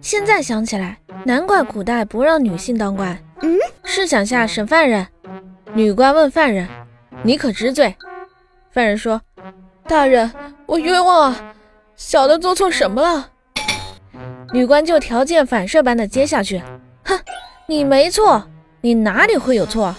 现在想起来难怪古代不让女性当官。试想下审犯人。女官问犯人你可知罪？犯人说大人我冤枉啊小的做错什么了？女官就条件反射般的接下去哼你没错你哪里会有错？